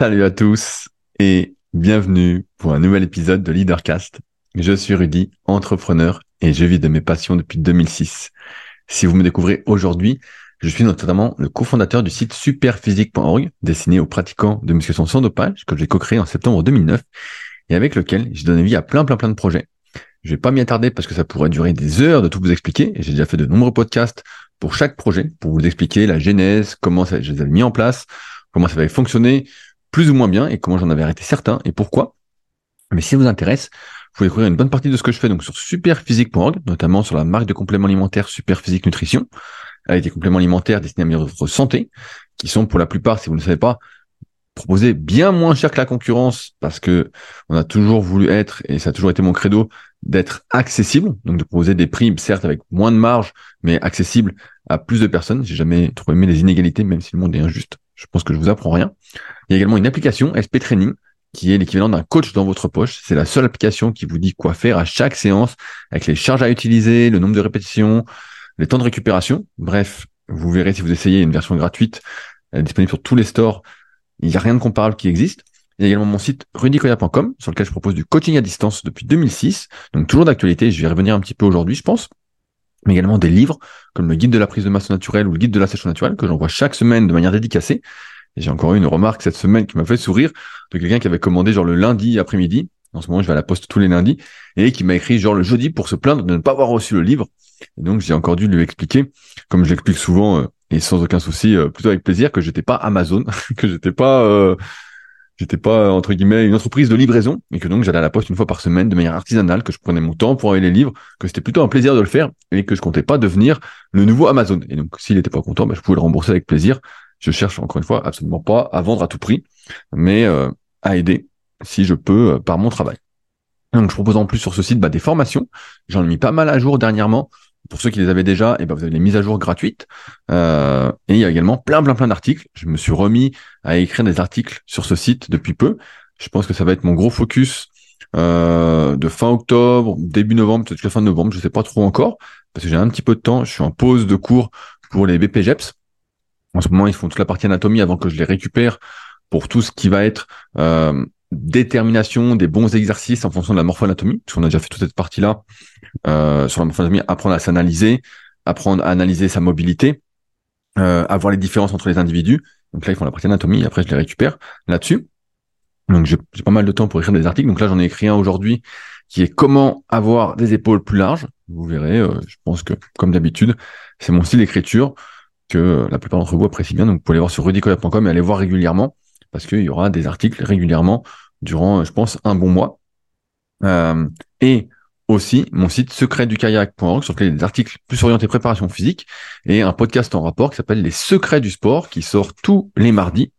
Salut à tous et bienvenue pour un nouvel épisode de Leadercast. Je suis Rudy, entrepreneur et je vis de mes passions depuis 2006. Si vous me découvrez aujourd'hui, je suis notamment le cofondateur du site superphysique.org destiné aux pratiquants de musculation sans dopage que j'ai co-créé en septembre 2009 et avec lequel j'ai donné vie à plein plein plein de projets. Je vais pas m'y attarder parce que ça pourrait durer des heures de tout vous expliquer et j'ai déjà fait de nombreux podcasts pour chaque projet pour vous expliquer la genèse, comment je les avais mis en place, comment ça avait fonctionné, plus ou moins bien et comment j'en avais arrêté certains et pourquoi. Mais si ça vous intéresse, vous pouvez découvrir une bonne partie de ce que je fais donc sur superphysique.org, notamment sur la marque de compléments alimentaires Superphysique Nutrition, avec des compléments alimentaires destinés à votre santé, qui sont pour la plupart, si vous ne le savez pas, proposés bien moins cher que la concurrence, parce que on a toujours voulu être, et ça a toujours été mon credo, d'être accessible, donc de proposer des prix, certes avec moins de marge, mais accessible à plus de personnes. J'ai jamais trop aimé les inégalités, même si le monde est injuste. Je pense que je vous apprends rien. Il y a également une application SP Training qui est l'équivalent d'un coach dans votre poche. C'est la seule application qui vous dit quoi faire à chaque séance, avec les charges à utiliser, le nombre de répétitions, les temps de récupération. Bref, vous verrez si vous essayez une version gratuite, elle est disponible sur tous les stores. Il n'y a rien de comparable qui existe. Il y a également mon site rudicoya.com sur lequel je propose du coaching à distance depuis 2006. Donc toujours d'actualité, je vais revenir un petit peu aujourd'hui, je pense. Mais également des livres comme le guide de la prise de masse naturelle ou le guide de la sèche naturelle que j'envoie chaque semaine de manière dédicacée. Et j'ai encore eu une remarque cette semaine qui m'a fait sourire de quelqu'un qui avait commandé genre le lundi après-midi. En ce moment, je vais à la poste tous les lundis et qui m'a écrit genre le jeudi pour se plaindre de ne pas avoir reçu le livre. Et donc, j'ai encore dû lui expliquer, comme je l'explique souvent euh, et sans aucun souci, euh, plutôt avec plaisir, que j'étais pas Amazon, que j'étais pas euh, j'étais pas entre guillemets une entreprise de livraison et que donc j'allais à la poste une fois par semaine de manière artisanale que je prenais mon temps pour envoyer les livres que c'était plutôt un plaisir de le faire et que je comptais pas devenir le nouveau Amazon. Et donc s'il était pas content bah, je pouvais le rembourser avec plaisir. Je cherche encore une fois absolument pas à vendre à tout prix mais euh, à aider si je peux euh, par mon travail. Donc je propose en plus sur ce site bah, des formations. J'en ai mis pas mal à jour dernièrement pour ceux qui les avaient déjà, et eh ben vous avez les mises à jour gratuites. Euh, et il y a également plein, plein, plein d'articles. Je me suis remis à écrire des articles sur ce site depuis peu. Je pense que ça va être mon gros focus euh, de fin octobre, début novembre, peut-être la fin novembre, je sais pas trop encore, parce que j'ai un petit peu de temps. Je suis en pause de cours pour les BPGEPS. En ce moment, ils font toute la partie anatomie avant que je les récupère pour tout ce qui va être euh, détermination des bons exercices en fonction de la morphoanatomie, parce qu'on a déjà fait toute cette partie-là euh, sur la morphoanatomie, apprendre à s'analyser, apprendre à analyser sa mobilité, euh, avoir les différences entre les individus. Donc là, ils font la partie anatomie, après je les récupère là-dessus. Donc j'ai pas mal de temps pour écrire des articles. Donc là, j'en ai écrit un aujourd'hui qui est comment avoir des épaules plus larges. Vous verrez, euh, je pense que comme d'habitude, c'est mon style d'écriture que la plupart d'entre vous apprécient bien. Donc vous pouvez aller voir sur rudicola.com et aller voir régulièrement parce qu'il y aura des articles régulièrement durant, je pense, un bon mois. Euh, et aussi mon site secretdukayak.org sur lequel il y a des articles plus orientés préparation physique et un podcast en rapport qui s'appelle Les secrets du sport qui sort tous les mardis.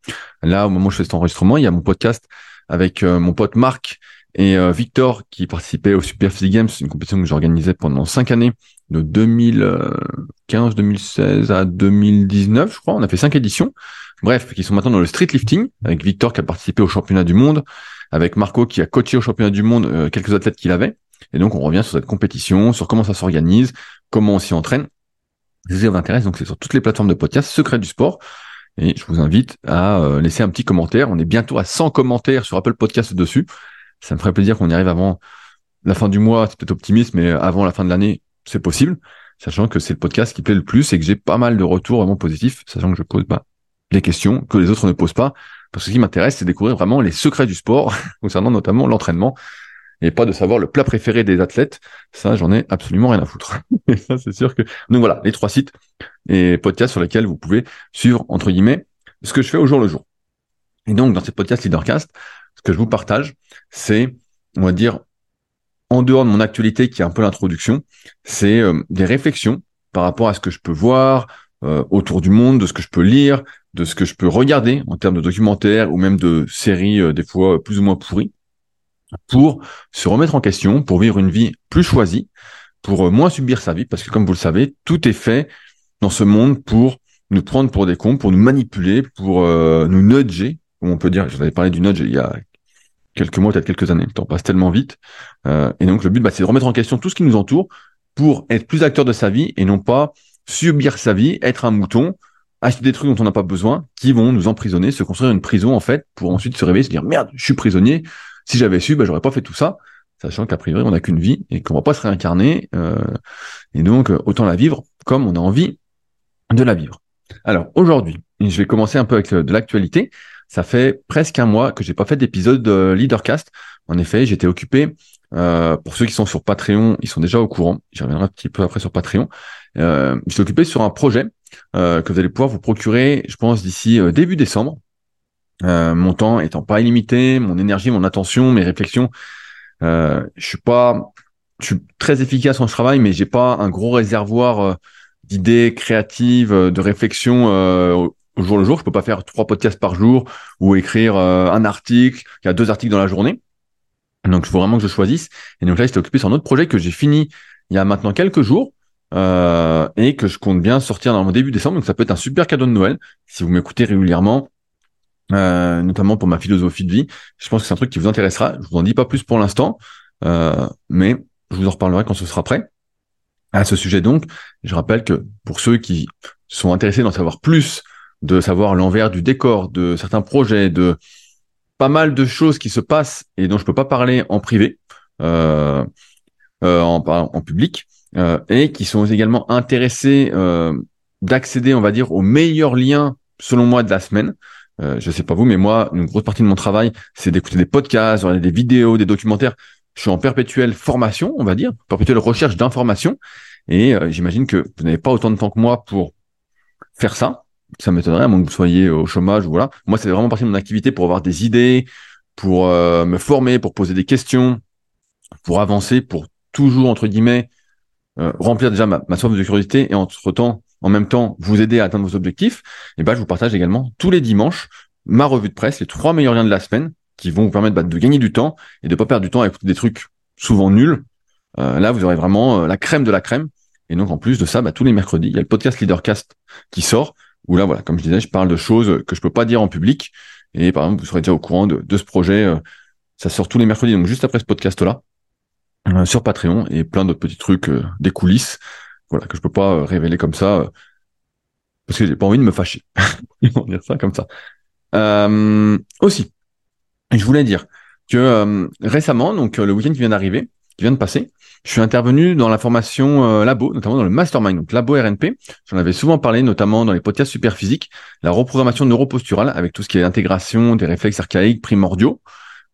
Là, au moment où je fais cet enregistrement, il y a mon podcast avec euh, mon pote Marc et euh, Victor qui participaient au Super Physique Games, une compétition que j'organisais pendant cinq années, de 2015, 2016 à 2019, je crois. On a fait cinq éditions. Bref, qui sont maintenant dans le street lifting, avec Victor qui a participé au championnat du monde, avec Marco qui a coaché au championnat du monde euh, quelques athlètes qu'il avait. Et donc, on revient sur cette compétition, sur comment ça s'organise, comment on s'y entraîne. Si ça vous intéresse, donc c'est sur toutes les plateformes de podcast, Secret du sport. Et je vous invite à euh, laisser un petit commentaire. On est bientôt à 100 commentaires sur Apple Podcast dessus. Ça me ferait plaisir qu'on y arrive avant la fin du mois. C'est peut-être optimiste, mais avant la fin de l'année, c'est possible. Sachant que c'est le podcast qui plaît le plus et que j'ai pas mal de retours vraiment positifs, sachant que je pose bah, des questions que les autres ne posent pas. Parce que ce qui m'intéresse, c'est découvrir vraiment les secrets du sport, concernant notamment l'entraînement, et pas de savoir le plat préféré des athlètes. Ça, j'en ai absolument rien à foutre. c'est sûr que. Donc voilà, les trois sites et podcasts sur lesquels vous pouvez suivre, entre guillemets, ce que je fais au jour le jour. Et donc, dans ces podcasts Leadercast, ce que je vous partage, c'est, on va dire, en dehors de mon actualité, qui est un peu l'introduction, c'est euh, des réflexions par rapport à ce que je peux voir euh, autour du monde, de ce que je peux lire, de ce que je peux regarder en termes de documentaires ou même de séries euh, des fois plus ou moins pourries, pour se remettre en question, pour vivre une vie plus choisie, pour euh, moins subir sa vie, parce que comme vous le savez, tout est fait dans ce monde pour nous prendre pour des cons, pour nous manipuler, pour euh, nous nudger, comme on peut dire. J'en avais parlé du nudge il y a quelques mois, peut-être quelques années. Le temps passe tellement vite. et donc le but, bah, c'est de remettre en question tout ce qui nous entoure pour être plus acteur de sa vie et non pas subir sa vie, être un mouton, acheter des trucs dont on n'a pas besoin, qui vont nous emprisonner, se construire une prison en fait, pour ensuite se réveiller, se dire merde, je suis prisonnier. Si j'avais su, bah, j'aurais pas fait tout ça, sachant qu'a priori on n'a qu'une vie et qu'on va pas se réincarner, euh, et donc autant la vivre comme on a envie de la vivre. Alors aujourd'hui, je vais commencer un peu avec de l'actualité. Ça fait presque un mois que j'ai pas fait d'épisode de Leadercast. En effet, j'étais occupé. Euh, pour ceux qui sont sur Patreon, ils sont déjà au courant. J'y reviendrai un petit peu après sur Patreon. Euh, j'étais occupé sur un projet euh, que vous allez pouvoir vous procurer, je pense, d'ici euh, début décembre. Euh, mon temps étant pas illimité, mon énergie, mon attention, mes réflexions. je suis pas, je suis très efficace en travail, mais j'ai pas un gros réservoir d'idées créatives, de réflexions au jour le jour. Je peux pas faire trois podcasts par jour ou écrire un article. Il y a deux articles dans la journée. Donc, il faut vraiment que je choisisse. Et donc là, j'étais occupé sur un autre projet que j'ai fini il y a maintenant quelques jours euh, et que je compte bien sortir dans mon début décembre. Donc ça peut être un super cadeau de Noël si vous m'écoutez régulièrement, euh, notamment pour ma philosophie de vie. Je pense que c'est un truc qui vous intéressera. Je vous en dis pas plus pour l'instant, euh, mais je vous en reparlerai quand ce sera prêt. À ce sujet donc, je rappelle que pour ceux qui sont intéressés d'en savoir plus, de savoir l'envers du décor de certains projets, de pas mal de choses qui se passent et dont je peux pas parler en privé, euh, euh, en, en public, euh, et qui sont également intéressés euh, d'accéder, on va dire, aux meilleurs liens, selon moi, de la semaine. Euh, je sais pas vous, mais moi, une grosse partie de mon travail, c'est d'écouter des podcasts, regarder des vidéos, des documentaires. Je suis en perpétuelle formation, on va dire, perpétuelle recherche d'informations. Et euh, j'imagine que vous n'avez pas autant de temps que moi pour faire ça. Ça m'étonnerait, à moins que vous soyez au chômage, voilà. Moi, c'est vraiment partie de mon activité pour avoir des idées, pour me former, pour poser des questions, pour avancer, pour toujours, entre guillemets, euh, remplir déjà ma, soif de curiosité et entre temps, en même temps, vous aider à atteindre vos objectifs, et ben je vous partage également tous les dimanches ma revue de presse, les trois meilleurs liens de la semaine qui vont vous permettre bah, de gagner du temps et de pas perdre du temps à écouter des trucs souvent nuls. Euh, là, vous aurez vraiment euh, la crème de la crème. Et donc, en plus de ça, bah, tous les mercredis, il y a le podcast Leadercast qui sort, où là, voilà, comme je disais, je parle de choses que je peux pas dire en public. Et par exemple, vous serez déjà au courant de, ce projet. ça sort tous les mercredis, donc juste après ce podcast-là. Euh, sur Patreon et plein d'autres petits trucs, euh, des coulisses, voilà, que je peux pas euh, révéler comme ça, parce que j'ai pas envie de me fâcher. On dire ça comme ça. aussi, je voulais dire que récemment, donc le week-end qui vient d'arriver, qui vient de passer, je suis intervenu dans la formation Labo, notamment dans le Mastermind, donc Labo RNP. J'en avais souvent parlé, notamment dans les podcasts super physiques, la reprogrammation neuroposturale avec tout ce qui est intégration des réflexes archaïques primordiaux.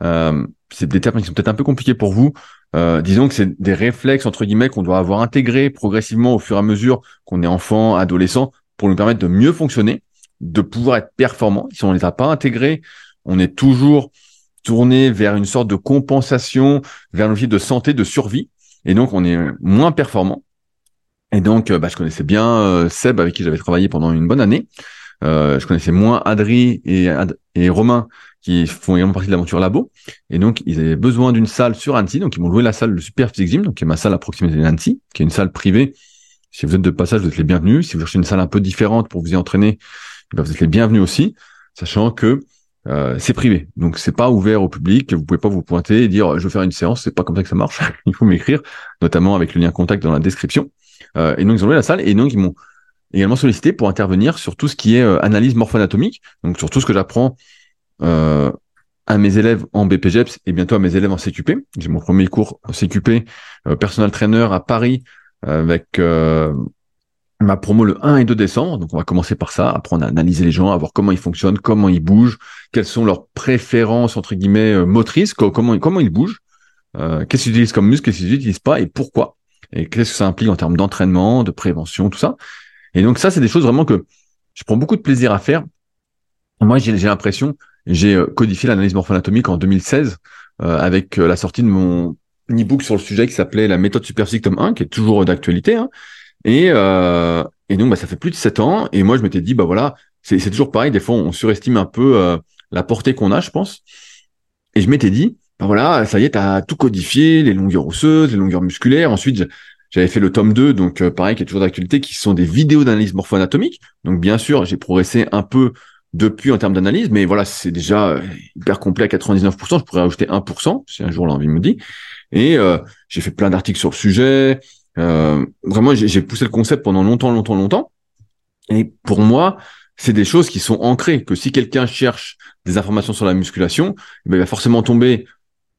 Euh, c'est des termes qui sont peut-être un peu compliqués pour vous. Euh, disons que c'est des réflexes entre guillemets qu'on doit avoir intégrés progressivement au fur et à mesure qu'on est enfant, adolescent, pour nous permettre de mieux fonctionner, de pouvoir être performant. Si on les a pas intégrés, on est toujours tourné vers une sorte de compensation, vers l'objectif de santé, de survie, et donc on est moins performant. Et donc, euh, bah, je connaissais bien euh, Seb avec qui j'avais travaillé pendant une bonne année. Je connaissais moins Adri et, et Romain qui font également partie de l'aventure labo. Et donc, ils avaient besoin d'une salle sur Annecy. Donc, ils m'ont loué la salle de Super Physique Gym, donc qui est ma salle à proximité d'Annecy, qui est une salle privée. Si vous êtes de passage, vous êtes les bienvenus. Si vous cherchez une salle un peu différente pour vous y entraîner, eh ben, vous êtes les bienvenus aussi, sachant que euh, c'est privé. Donc, c'est pas ouvert au public. Vous pouvez pas vous pointer et dire, je veux faire une séance. C'est pas comme ça que ça marche. Il faut m'écrire, notamment avec le lien contact dans la description. Euh, et donc, ils ont loué la salle et donc, ils m'ont également sollicité pour intervenir sur tout ce qui est euh, analyse morpho-anatomique, donc sur tout ce que j'apprends euh, à mes élèves en BPGEPS et bientôt à mes élèves en CQP. J'ai mon premier cours CQP, euh, personal trainer à Paris avec euh, ma promo le 1 et 2 décembre. Donc on va commencer par ça, apprendre à analyser les gens, à voir comment ils fonctionnent, comment ils bougent, quelles sont leurs préférences entre guillemets euh, motrices, comment comment ils bougent, euh, qu'est-ce qu'ils utilisent comme muscle, qu'est-ce qu'ils n'utilisent pas et pourquoi. Et qu'est-ce que ça implique en termes d'entraînement, de prévention, tout ça. Et donc ça, c'est des choses vraiment que je prends beaucoup de plaisir à faire. Moi, j'ai l'impression j'ai euh, codifié l'analyse morpho-anatomique en 2016 euh, avec euh, la sortie de mon e-book sur le sujet qui s'appelait la méthode superphysique tome 1, qui est toujours d'actualité. Hein. Et, euh, et donc, bah, ça fait plus de 7 ans. Et moi, je m'étais dit, bah voilà, c'est toujours pareil. Des fois, on surestime un peu la portée qu'on a, je pense. Et je m'étais dit, bah voilà, ça y est, tu as tout codifié, les longueurs osseuses, les longueurs musculaires. Ensuite, j'avais fait le tome 2, donc pareil, qui est toujours d'actualité, qui sont des vidéos d'analyse morpho-anatomique. Donc, bien sûr, j'ai progressé un peu depuis en termes d'analyse, mais voilà, c'est déjà euh, hyper complet à 99%. Je pourrais ajouter 1% si un jour l'envie me dit. Et euh, j'ai fait plein d'articles sur le sujet. Euh, vraiment, j'ai poussé le concept pendant longtemps, longtemps, longtemps. Et pour moi, c'est des choses qui sont ancrées, que si quelqu'un cherche des informations sur la musculation, eh ben, il va forcément tomber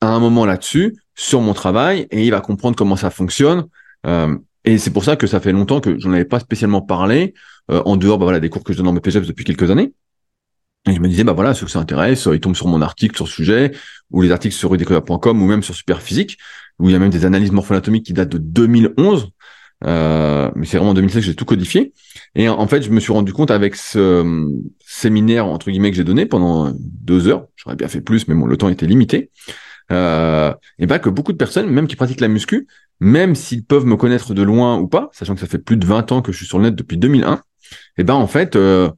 à un moment là-dessus, sur mon travail, et il va comprendre comment ça fonctionne. Euh, et c'est pour ça que ça fait longtemps que j'en avais pas spécialement parlé, euh, en dehors bah, voilà, des cours que je donne mes PGF depuis quelques années. Et je me disais, bah voilà, ceux que ça intéresse, ils tombent sur mon article sur ce sujet, ou les articles sur rudicoya.com, ou même sur Superphysique, où il y a même des analyses morpho-anatomiques qui datent de 2011. Euh, mais c'est vraiment en 2016 que j'ai tout codifié. Et en fait, je me suis rendu compte avec ce euh, séminaire entre guillemets que j'ai donné pendant deux heures, j'aurais bien fait plus, mais bon, le temps était limité. Euh, et ben que beaucoup de personnes, même qui pratiquent la muscu, même s'ils peuvent me connaître de loin ou pas, sachant que ça fait plus de 20 ans que je suis sur le net depuis 2001, et ben en fait, euh,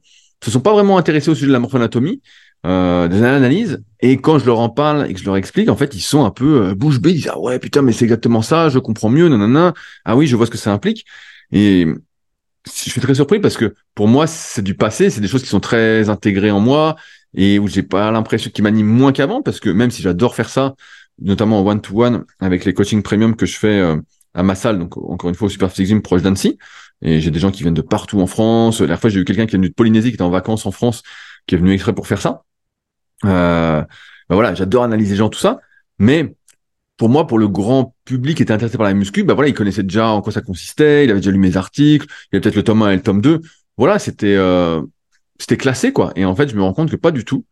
se sont pas vraiment intéressés au sujet de la morphoanatomie, euh, des analyses, et quand je leur en parle et que je leur explique, en fait, ils sont un peu euh, bouche bée, ils disent ah ouais putain mais c'est exactement ça, je comprends mieux, nanana, ah oui je vois ce que ça implique, et je suis très surpris parce que pour moi c'est du passé, c'est des choses qui sont très intégrées en moi et où j'ai pas l'impression qu'ils m'animent moins qu'avant parce que même si j'adore faire ça, notamment en one to one avec les coachings premium que je fais euh, à ma salle, donc encore une fois au Superphysique Gym proche d'Annecy, et j'ai des gens qui viennent de partout en France. La dernière fois, j'ai eu quelqu'un qui est venu de Polynésie, qui était en vacances en France, qui est venu exprès pour faire ça. Euh, bah voilà, j'adore analyser les gens, tout ça. Mais pour moi, pour le grand public qui était intéressé par la muscu, bah voilà, il connaissait déjà en quoi ça consistait, il avait déjà lu mes articles, il y avait peut-être le tome 1 et le tome 2. Voilà, c'était euh, c'était classé quoi. Et en fait, je me rends compte que pas du tout.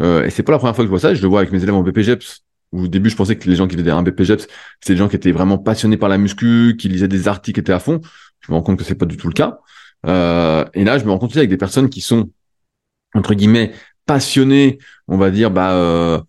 Euh, et c'est pas la première fois que je vois ça. Je le vois avec mes élèves en BPGEPS. Au début, je pensais que les gens qui faisaient un BPGEPS, c'était des gens qui étaient vraiment passionnés par la muscu, qui lisaient des articles, qui étaient à fond. Je me rends compte que c'est pas du tout le cas. Euh, et là, je me rends compte aussi avec des personnes qui sont entre guillemets passionnées, on va dire, bah euh,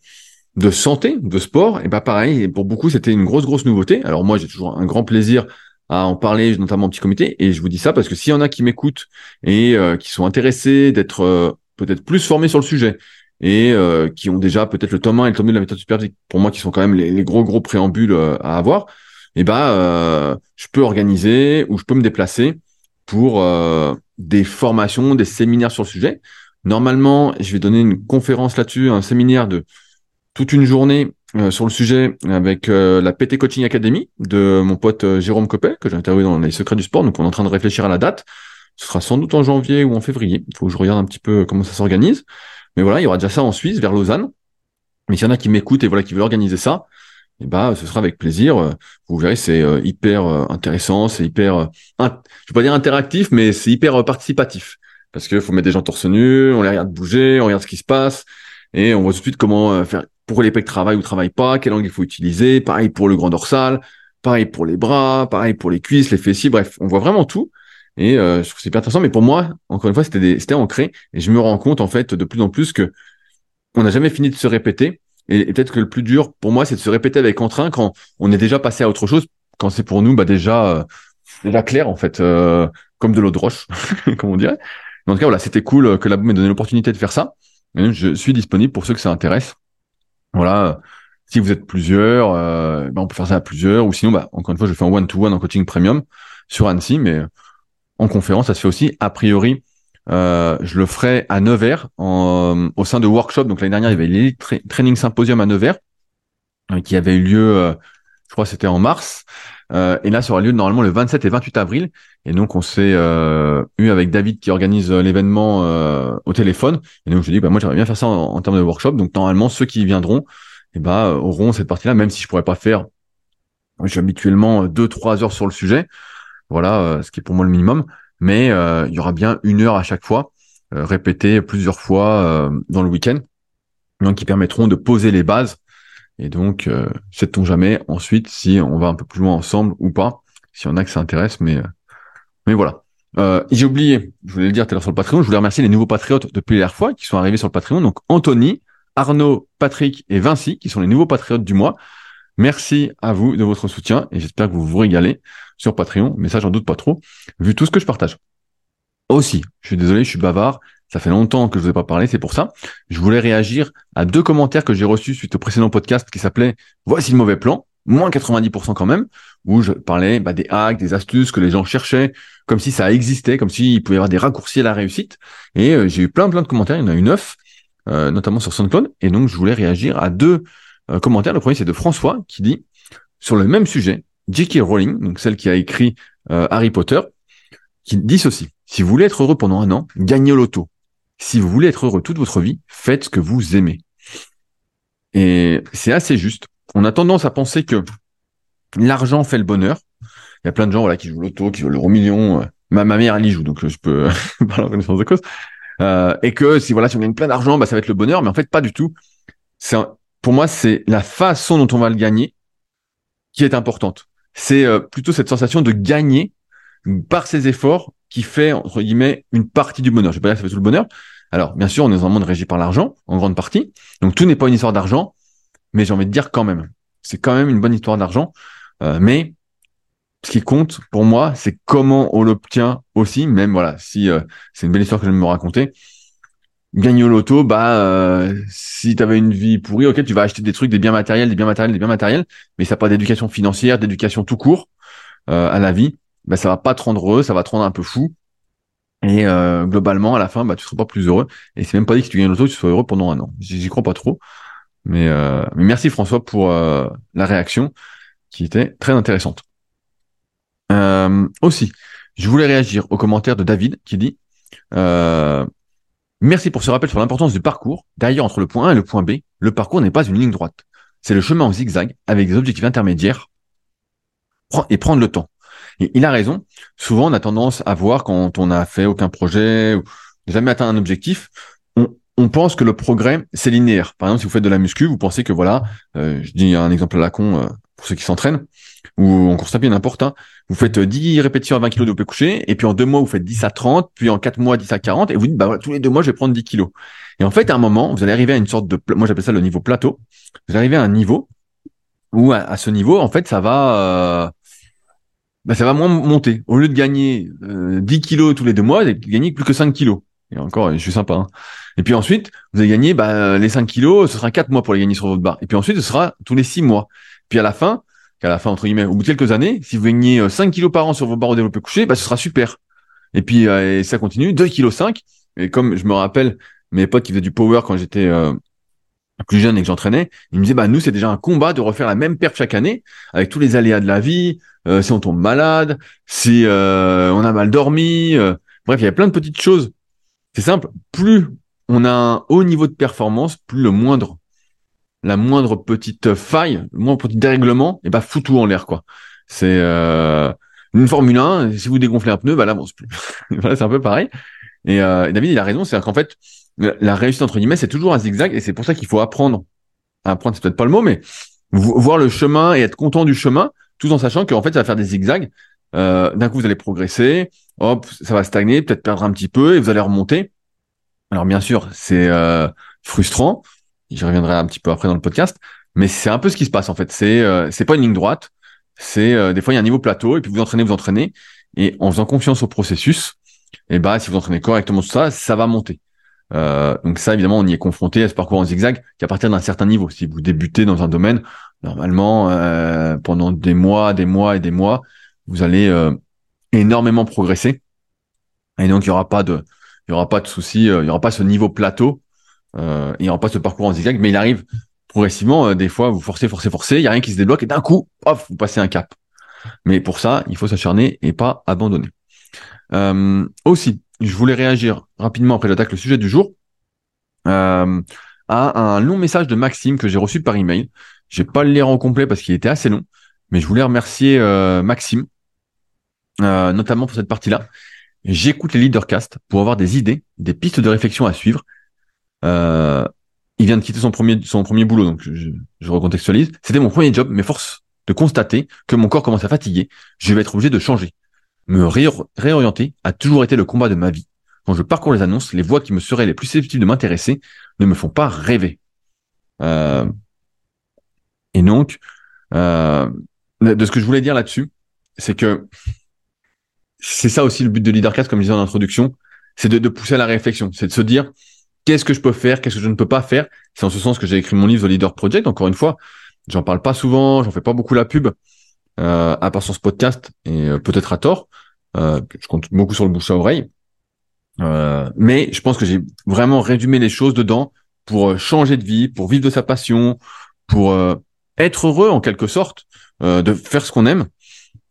de santé, de sport, et bah pareil, et pour beaucoup c'était une grosse grosse nouveauté. Alors moi j'ai toujours un grand plaisir à en parler, notamment en petit comité, et je vous dis ça parce que s'il y en a qui m'écoutent et euh, qui sont intéressés d'être euh, peut-être plus formés sur le sujet et euh, qui ont déjà peut-être le tome 1 et le tome 2 de la méthode superphysique, pour moi qui sont quand même les, gros gros préambules à avoir, et bah je peux organiser ou je peux me déplacer pour des formations, des séminaires sur le sujet. Normalement, je vais donner une conférence là-dessus, un séminaire de toute une journée euh, sur le sujet avec euh, la PT Coaching Academy de mon pote euh, Jérôme Copet, que j'ai interviewé dans les secrets du sport. Donc on est en train de réfléchir à la date. Ce sera sans doute en janvier ou en février. Il faut que je regarde un petit peu comment ça s'organise. Mais voilà, il y aura déjà ça en Suisse, vers Lausanne. Mais s'il y en a qui m'écoutent et voilà qui veulent organiser ça, eh ben, ce sera avec plaisir. Vous verrez, c'est hyper intéressant, c'est hyper, je vais pas dire interactif, mais c'est hyper participatif. Parce qu'il faut mettre des gens torse nu, on les regarde bouger, on regarde ce qui se passe, et on voit tout de suite comment faire pour les pecs travaillent ou travaillent pas, quel angle il faut utiliser, pareil pour le grand dorsal, pareil pour les bras, pareil pour les cuisses, les fessiers, bref, on voit vraiment tout. Et euh, je trouve c'est hyper intéressant, mais pour moi, encore une fois, c'était ancré, et je me rends compte en fait de plus en plus que on n'a jamais fini de se répéter, et, peut-être que le plus dur pour moi, c'est de se répéter avec entrain quand on est déjà passé à autre chose, quand c'est pour nous bah déjà euh, déjà clair en fait, euh, comme de l'eau de roche, comme on dirait. En tout cas, voilà, c'était cool que la boum m'ait donné l'opportunité de faire ça. je suis disponible pour ceux que ça intéresse. Voilà. Si vous êtes plusieurs, euh, ben on peut faire ça à plusieurs. Ou sinon, bah, encore une fois, je fais un one-to-one en coaching premium sur Annecy, mais en conférence, ça se fait aussi. A priori, euh, je le ferai à Nevers en, au sein de workshop. Donc l'année dernière, il y avait les Training Symposium à Nevers euh, qui avait eu lieu, je crois, c'était en mars. Et là, ça aura lieu normalement le 27 et 28 avril. Et donc, on s'est eu avec David qui organise l'événement au téléphone. Et donc, je dis, bah, moi, j'aimerais bien faire ça en, termes de workshop. Donc, normalement, ceux qui viendront, eh ben, auront cette partie-là, même si je pourrais pas faire, suis habituellement deux, trois heures sur le sujet. Voilà, euh, ce qui est pour moi le minimum. Mais euh, il y aura bien une heure à chaque fois, euh, répétée plusieurs fois dans le week-end, donc qui permettront de poser les bases. Et donc, sait-on jamais ensuite si on va un peu plus loin ensemble ou pas, s'il y en a que ça intéresse, mais mais voilà. Euh, j'ai oublié, je voulais le dire tout à l'heure sur le Patreon, je voulais remercier les nouveaux patriotes depuis la dernière fois qui sont arrivés sur le Patreon. Donc Anthony, Arnaud, Patrick et Vinci, qui sont les nouveaux patriotes du mois. Merci à vous de votre soutien et j'espère que vous vous régalez sur Patreon, mais ça j'en doute pas trop, vu tout ce que je partage. Aussi, je suis désolé, je suis bavard, ça fait longtemps que je vous ai pas parlé, c'est pour ça. Je voulais réagir à deux commentaires que j'ai reçus suite au précédent podcast qui s'appelait Voici le mauvais plan, moins 90% quand même, où je parlais bah, des hacks, des astuces que les gens cherchaient, comme si ça existait, comme s'il pouvait y avoir des raccourcis à la réussite. Et euh, j'ai eu plein plein de commentaires, il y en a eu neuf, euh, notamment sur SoundCloud. Et donc je voulais réagir à deux euh, commentaires. Le premier c'est de François qui dit sur le même sujet, J.K. Rowling, donc celle qui a écrit Harry Potter, qui dit ceci. si vous voulez être heureux pendant un an, gagnez l'auto. Si vous voulez être heureux toute votre vie, faites ce que vous aimez. Et c'est assez juste. On a tendance à penser que l'argent fait le bonheur. Il y a plein de gens voilà qui jouent l'auto, qui jouent l'euro million. Ma, ma mère elle y joue, donc je peux parler en connaissance de cause. Euh, et que si voilà si on gagne plein d'argent, bah ça va être le bonheur. Mais en fait pas du tout. C'est pour moi c'est la façon dont on va le gagner qui est importante. C'est euh, plutôt cette sensation de gagner par ses efforts qui fait entre guillemets une partie du bonheur. Je vais pas dire que ça fait tout le bonheur. Alors bien sûr on est dans un monde régi par l'argent en grande partie. Donc tout n'est pas une histoire d'argent, mais j'ai envie de dire quand même. C'est quand même une bonne histoire d'argent. Euh, mais ce qui compte pour moi, c'est comment on l'obtient aussi, même voilà, si euh, c'est une belle histoire que je vais me raconter. Gagner au loto, bah euh, si tu avais une vie pourrie, ok, tu vas acheter des trucs, des biens matériels, des biens matériels, des biens matériels, mais ça pas d'éducation financière, d'éducation tout court à la vie, bah ça va pas te rendre heureux, ça va te rendre un peu fou. Et globalement, à la fin, bah tu seras pas plus heureux. Et c'est même pas dit que tu gagnes que tu sois heureux pendant un an. J'y crois pas trop. Mais, mais merci François pour la réaction qui était très intéressante. Euh, aussi, je voulais réagir au commentaire de David qui dit euh, Merci pour ce rappel sur l'importance du parcours. D'ailleurs, entre le point A et le point B, le parcours n'est pas une ligne droite. C'est le chemin en zigzag avec des objectifs intermédiaires et prendre le temps. Et il a raison. Souvent, on a tendance à voir quand on n'a fait aucun projet ou jamais atteint un objectif, on, pense que le progrès, c'est linéaire. Par exemple, si vous faites de la muscu, vous pensez que voilà, euh, je dis un exemple à la con euh, pour ceux qui s'entraînent, ou en course à n'importe, hein, vous faites 10 répétitions à 20 kg de développé couché, et puis en deux mois, vous faites 10 à 30, puis en quatre mois, 10 à 40, et vous dites, bah voilà, tous les deux mois, je vais prendre 10 kilos. Et en fait, à un moment, vous allez arriver à une sorte de, moi j'appelle ça le niveau plateau, vous arrivez à un niveau où à, ce niveau, en fait, ça va, euh, bah, ça va moins monter. Au lieu de gagner 10 kilos tous les deux mois, vous allez gagner plus que 5 kilos. Et encore, je suis sympa. Hein. Et puis ensuite, vous allez gagner bah, les 5 kilos, ce sera 4 mois pour les gagner sur votre barre. Et puis ensuite, ce sera tous les 6 mois. Puis à la fin, qu'à la fin, entre guillemets, au bout de quelques années, si vous gagnez 5 kilos par an sur vos barres au développé couché, bah, ce sera super. Et puis euh, et ça continue, 2 kilos 5. Et comme je me rappelle, mes potes qui faisaient du power quand j'étais euh, plus jeune et que j'entraînais, ils me disaient, bah nous, c'est déjà un combat de refaire la même perf chaque année, avec tous les aléas de la vie, euh, si on tombe malade, si on a mal dormi. bref, il y a plein de petites choses c'est simple, plus on a un haut niveau de performance, plus le moindre, la moindre petite faille, le moindre petit dérèglement, et eh ben fout tout en l'air quoi. C'est euh, une Formule 1, si vous dégonflez un pneu, bah là bon, c'est plus. voilà, c'est un peu pareil. Et euh, David, il a raison, c'est qu'en fait, la réussite entre guillemets, c'est toujours un zigzag, et c'est pour ça qu'il faut apprendre. Apprendre, c'est peut-être pas le mot, mais voir le chemin et être content du chemin, tout en sachant qu'en fait, ça va faire des zigzags. Euh, d'un coup, vous allez progresser, hop, ça va stagner, peut-être perdre un petit peu, et vous allez remonter. Alors bien sûr, c'est euh, frustrant. J'y reviendrai un petit peu après dans le podcast, mais c'est un peu ce qui se passe en fait. C'est euh, c'est pas une ligne droite. C'est euh, des fois il y a un niveau plateau et puis vous entraînez, vous entraînez et en faisant confiance au processus, eh ben, si vous entraînez correctement tout ça, ça va monter. Donc ça évidemment on y est confronté à ce parcours en zigzag qu'à partir d'un certain niveau. Si vous débutez dans un domaine, normalement pendant des mois, des mois et des mois, vous allez énormément progresser. Et donc il y aura pas de il y aura pas de souci, euh, il y aura pas ce niveau plateau, euh, il y aura pas ce parcours en zigzag, mais il arrive progressivement. Euh, des fois, vous forcez, forcez, forcez, il y a rien qui se débloque et d'un coup, vous passez un cap. Mais pour ça, il faut s'acharner et pas abandonner. Euh, aussi, je voulais réagir rapidement après l'attaque le sujet du jour euh, à un long message de Maxime que j'ai reçu par email. Je vais pas le lire en complet parce qu'il était assez long, mais je voulais remercier euh, Maxime, notamment pour cette partie-là. J'écoute les leadercast pour avoir des idées, des pistes de réflexion à suivre. Euh, il vient de quitter son premier, boulot, donc je recontextualise. C'était mon premier job, mais force de constater que mon corps commence à fatiguer. Je vais être obligé de changer. Me réorienter a toujours été le combat de ma vie. Quand je parcours les annonces, les voix qui me seraient les plus susceptibles de m'intéresser ne me font pas rêver. Euh, et donc, euh, de ce que je voulais dire là-dessus, c'est que c'est ça aussi le but de Leadercast, comme je disais en introduction, c'est de, pousser à la réflexion, c'est de se dire qu'est-ce que je peux faire, qu'est-ce que je ne peux pas faire? C'est en ce sens que j'ai écrit mon livre The Leader Project. Encore une fois, j'en parle pas souvent, j'en fais pas beaucoup la pub, à part sur ce podcast et euh, peut-être à tort. Euh, je compte beaucoup sur le bouche à oreille, euh, mais je pense que j'ai vraiment résumé les choses dedans pour changer de vie, pour vivre de sa passion, pour être heureux en quelque sorte, de faire ce qu'on aime.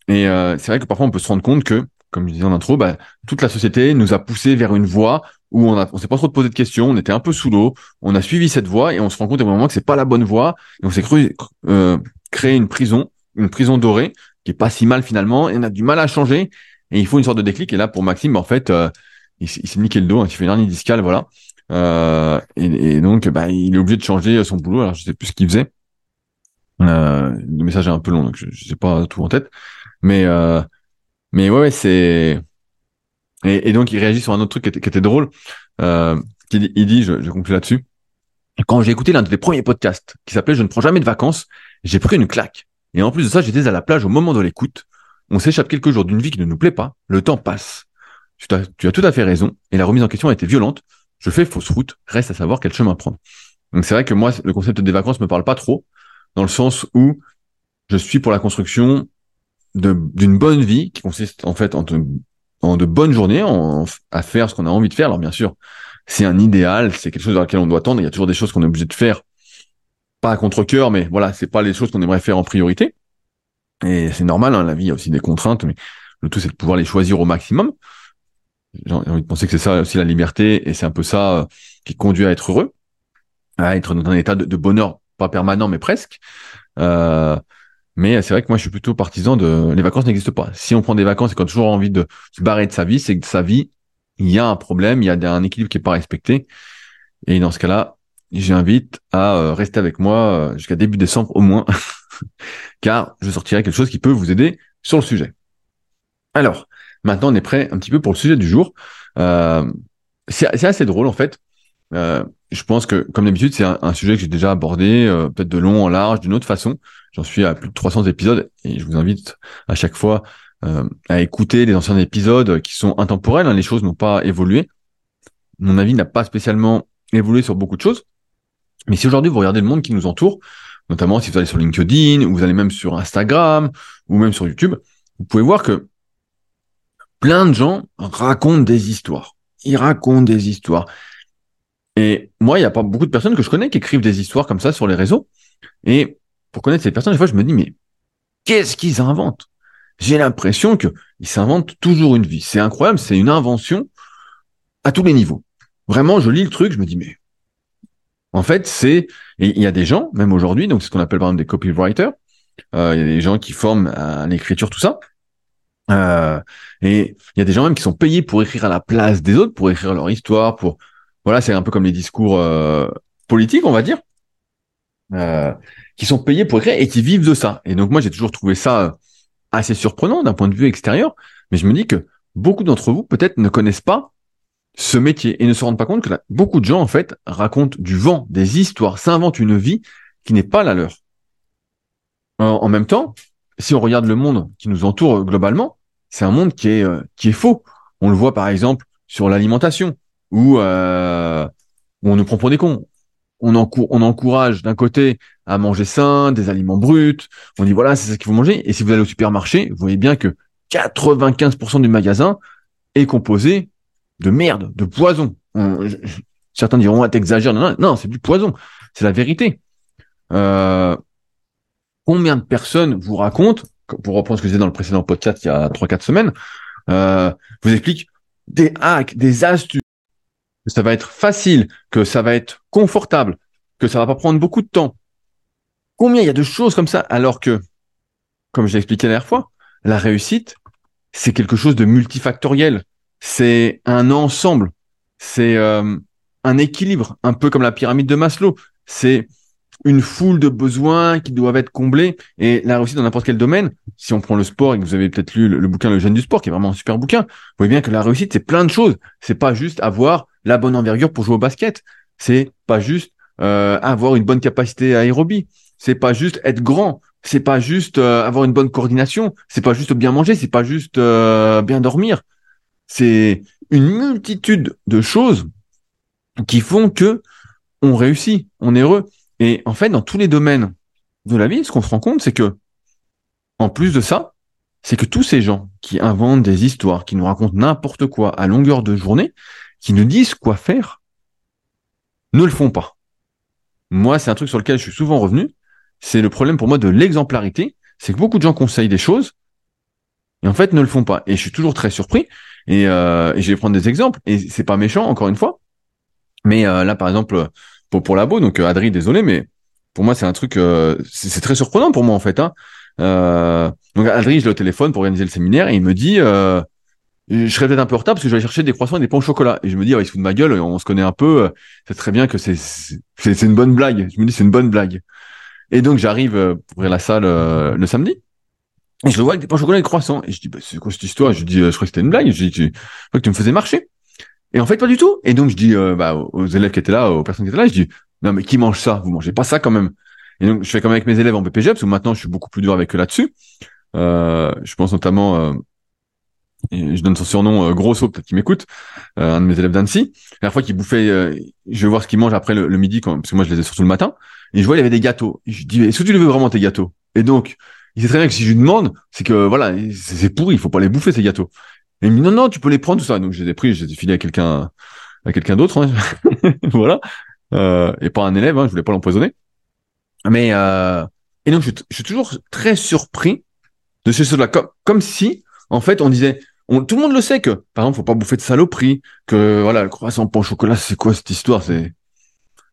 Et c'est vrai que parfois on peut se rendre compte que comme je disais en intro, bah, toute la société nous a poussé vers une voie où on a, on s'est pas trop posé de questions, on était un peu sous l'eau, on a suivi cette voie et on se rend compte à un moment que c'est pas la bonne voie et on s'est cru euh, créer une prison, une prison dorée qui est pas si mal finalement. Et on a du mal à changer. Et il faut une sorte de déclic. Et là pour Maxime en fait euh, il, s'est niqué le dos, hein, il fait une hernie discale voilà. Euh, et, donc bah, il est obligé de changer son boulot. Alors je sais plus ce qu'il faisait. Euh, le message est un peu long donc je, je sais pas tout en tête. Mais euh, mais ouais, c'est et, donc il réagit sur un autre truc qui était, drôle. Euh, il, il dit, je, je conclue là-dessus. Quand j'ai écouté l'un de tes premiers podcasts qui s'appelait Je ne prends jamais de vacances, j'ai pris une claque. Et en plus de ça, j'étais à la plage au moment de l'écoute. On s'échappe quelques jours d'une vie qui ne nous plaît pas. Le temps passe. Tu as, tout à fait raison. Et la remise en question a été violente. Je fais fausse route. Reste à savoir quel chemin prendre. Donc c'est vrai que moi, le concept des vacances me parle pas trop, dans le sens où je suis pour la construction d'une bonne vie qui consiste en fait en de, bonnes journées, en, à faire ce qu'on a envie de faire. Alors bien sûr, c'est un idéal, c'est quelque chose dans lequel on doit tendre. Il y a toujours des choses qu'on est obligé de faire, pas à contre-cœur, mais voilà, c'est pas les choses qu'on aimerait faire en priorité. Et c'est normal, hein, la vie a aussi des contraintes, mais le tout c'est de pouvoir les choisir au maximum. J'ai envie de penser que c'est ça aussi la liberté, et c'est un peu ça euh, qui conduit à être heureux, à être dans un état de, bonheur, pas permanent, mais presque. Euh, mais c'est vrai que moi, je suis plutôt partisan de les vacances n'existent pas. Si on prend des vacances et qu'on a toujours envie de se barrer de sa vie, c'est que sa vie, il y a un problème, il y a un équilibre qui est pas respecté. Et dans ce cas-là, j'invite à euh, rester avec moi euh, jusqu'à début décembre au moins, car je sortirai quelque chose qui peut vous aider sur le sujet. Alors, maintenant, on est prêt un petit peu pour le sujet du jour. Euh, c'est assez drôle en fait. Euh, je pense que, comme d'habitude, c'est un, sujet que j'ai déjà abordé, euh, peut-être de long en large, d'une autre façon. J'en suis à plus de 300 épisodes et je vous invite à chaque fois euh, à écouter les anciens épisodes qui sont intemporels. Hein, les choses n'ont pas évolué. Mon avis n'a pas spécialement évolué sur beaucoup de choses. Mais si aujourd'hui vous regardez le monde qui nous entoure, notamment si vous allez sur LinkedIn, ou vous allez même sur Instagram, ou même sur YouTube, vous pouvez voir que plein de gens racontent des histoires. Ils racontent des histoires. Et moi, il n'y a pas beaucoup de personnes que je connais qui écrivent des histoires comme ça sur les réseaux. Et pour connaître ces personnes, des fois, je me dis, mais qu'est-ce qu'ils inventent? J'ai l'impression qu'ils s'inventent toujours une vie. C'est incroyable, c'est une invention à tous les niveaux. Vraiment, je lis le truc, je me dis, mais en fait, c'est... Il y a des gens, même aujourd'hui, donc c'est ce qu'on appelle par exemple des copywriters, euh, il y a des gens qui forment l'écriture, tout ça. Euh, et il y a des gens même qui sont payés pour écrire à la place des autres, pour écrire leur histoire, pour voilà, c'est un peu comme les discours euh, politiques, on va dire, qui sont payés pour écrire et qui vivent de ça. Et donc moi, j'ai toujours trouvé ça assez surprenant d'un point de vue extérieur, mais je me dis que beaucoup d'entre vous peut-être ne connaissent pas ce métier et ne se rendent pas compte que beaucoup de gens en fait racontent du vent, des histoires, s'inventent une vie qui n'est pas la leur. En, même temps, si on regarde le monde qui nous entoure globalement, c'est un monde qui est qui est faux. On le voit par exemple sur l'alimentation où, euh, on nous prend pour des cons. On, on encourage d'un côté à manger sain, des aliments bruts. On dit voilà, c'est ça qu'il faut manger. Et si vous allez au supermarché, vous voyez bien que 95% du magasin est composé de merde, de poison. certains diront ah, t'exagères. Non, non, non c'est du poison. C'est la vérité. Euh, combien de personnes vous racontent, pour reprendre ce que je disais dans le précédent podcast il y a 3-4 semaines, euh, vous expliquent des hacks, des astuces, que ça va être facile, que ça va être confortable, que ça va pas prendre beaucoup de temps. Combien il y a de choses comme ça alors que, comme j'ai expliqué la dernière fois, la réussite, c'est quelque chose de multifactoriel. C'est un ensemble. C'est euh, un équilibre, un peu comme la pyramide de Maslow. C'est une foule de besoins qui doivent être comblés. Et la réussite dans n'importe quel domaine, si on prend le sport et que vous avez peut-être lu le, bouquin Le Jeune du Sport, qui est vraiment un super bouquin, vous voyez bien que la réussite, c'est plein de choses. C'est pas juste avoir la bonne envergure pour jouer au basket. C'est pas juste euh, avoir une bonne capacité aérobie. C'est pas juste être grand. C'est pas juste euh, avoir une bonne coordination. C'est pas juste bien manger. C'est pas juste bien dormir. C'est une multitude de choses qui font que on réussit, on est heureux. Et en fait, dans tous les domaines de la vie, ce qu'on se rend compte, c'est que, en plus de ça, c'est que tous ces gens qui inventent des histoires, qui nous racontent n'importe quoi à longueur de journée, qui nous disent quoi faire ne le font pas. Moi, c'est un truc sur lequel je suis souvent revenu. C'est le problème pour moi de l'exemplarité. C'est que beaucoup de gens conseillent des choses et en fait ne le font pas. Et je suis toujours très surpris. Et, euh, je vais prendre des exemples. Et c'est pas méchant, encore une fois. Mais là, par exemple, pour, pour Labo, donc Adri, désolé, mais pour moi, c'est un truc, c'est très surprenant pour moi en fait. Hein. donc Adri, je au téléphone pour organiser le séminaire et il me dit, je serais peut-être un peu en retard parce que je vais chercher des croissants et des pains au chocolat. Et je me dis, oh, il se fout de ma gueule, on se connaît un peu, c'est très bien que c'est une bonne blague. Je me dis, c'est une bonne blague. Et donc, j'arrive euh, pour ouvrir la salle euh, le samedi. Et je le vois avec des pains au chocolat et croissants. Et je dis, bah, c'est quoi cette histoire? Je dis, euh, je crois que c'était une blague. Je dis, tu, crois que tu me faisais marcher. Et en fait, pas du tout. Et donc, je dis bah, aux élèves qui étaient là, aux personnes qui étaient là, je dis, non, mais qui mange ça? Vous mangez pas ça quand même. Et donc, je fais comme avec mes élèves en BPG, parce que maintenant, je suis beaucoup plus dur avec eux là-dessus. je pense notamment je donne son surnom euh, Grosso, peut-être qu'il m'écoute, euh, un de mes élèves d'Annecy. La dernière fois qu'il bouffait, euh, je vais voir ce qu'il mange après le, midi, quand, parce que moi je les ai surtout le matin, et je vois il y avait des gâteaux. je dis, est-ce que tu les veux vraiment tes gâteaux? Et donc, il sait très bien que si je lui demande, c'est que voilà, c'est pourri, il faut pas les bouffer ces gâteaux. Et il me dit non non, tu peux les prendre tout ça. Donc je les ai pris, je les filés à quelqu'un, à quelqu'un d'autre, hein. voilà, euh, et pas un élève, hein, je voulais pas l'empoisonner. Mais et donc je, suis toujours très surpris de ce choses-là, comme, comme si en fait on disait tout le monde le sait que, par exemple, faut pas bouffer de saloperie, que voilà, le croissant pain au chocolat, c'est quoi cette histoire? C'est,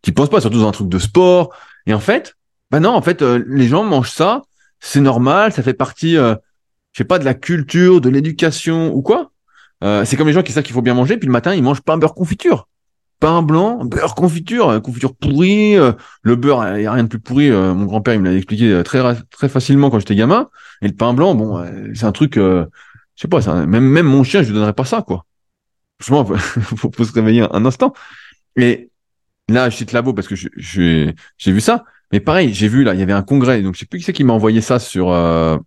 tu penses pas, surtout dans un truc de sport. Et en fait, bah non, en fait, euh, les gens mangent ça, c'est normal, ça fait partie, euh, je sais pas, de la culture, de l'éducation ou quoi. Euh, c'est comme les gens qui savent qu'il faut bien manger, puis le matin ils mangent pain beurre confiture, pain blanc, beurre confiture, euh, confiture pourrie. le beurre, il y a rien de plus pourri. mon grand-père il me l'a expliqué très très facilement quand j'étais gamin. Et le pain blanc, bon, c'est un truc je sais pas, ça, même, même mon chien, je lui donnerais pas ça, quoi. Franchement, faut, faut, se réveiller un, instant. Et là, je cite Labo parce que j'ai vu ça. Mais pareil, j'ai vu là, il y avait un congrès. Donc, je sais plus qui c'est qui m'a envoyé ça sur, euh,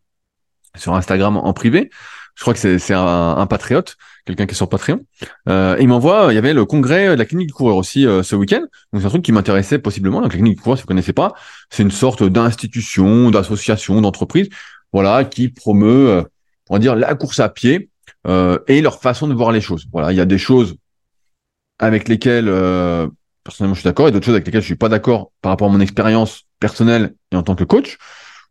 sur Instagram en privé. Je crois que c'est, un, un, patriote, quelqu'un qui est sur Patreon. Euh, et il m'envoie, il y avait le congrès de la clinique du coureur aussi euh, ce week-end. Donc, c'est un truc qui m'intéressait possiblement. La clinique du coureur, si vous connaissez pas, c'est une sorte d'institution, d'association, d'entreprise, voilà, qui promeut euh, on va dire, la course à pied euh, et leur façon de voir les choses. Voilà, il y a des choses avec lesquelles euh, personnellement je suis d'accord et d'autres choses avec lesquelles je suis pas d'accord par rapport à mon expérience personnelle et en tant que coach.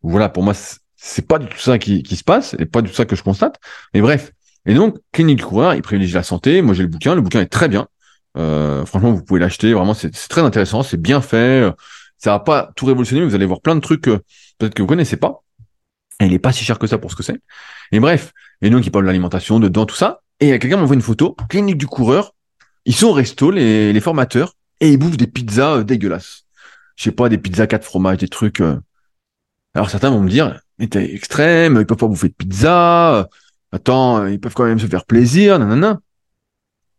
Voilà, pour moi c'est pas du tout ça qui, se passe et pas du tout ça que je constate. Mais bref. Et donc clinique du coureur, il privilégie la santé. Moi j'ai le bouquin, le bouquin est très bien. Euh, franchement, vous pouvez l'acheter. Vraiment, c'est très intéressant, c'est bien fait. Ça va pas tout révolutionner, vous allez voir plein de trucs peut-être que vous connaissez pas. Et il est pas si cher que ça pour ce que c'est. Et bref. Et donc, il parle de l'alimentation, dedans, tout ça. Et quelqu'un m'envoie une photo, clinique du coureur. Ils sont au resto, les formateurs, et ils bouffent des pizzas euh, dégueulasses. Je sais pas, des pizzas quatre fromages, des trucs. Euh. Alors certains vont me dire, mais t'es extrême, ils peuvent pas bouffer de pizza. Attends, ils peuvent quand même se faire plaisir, nanana.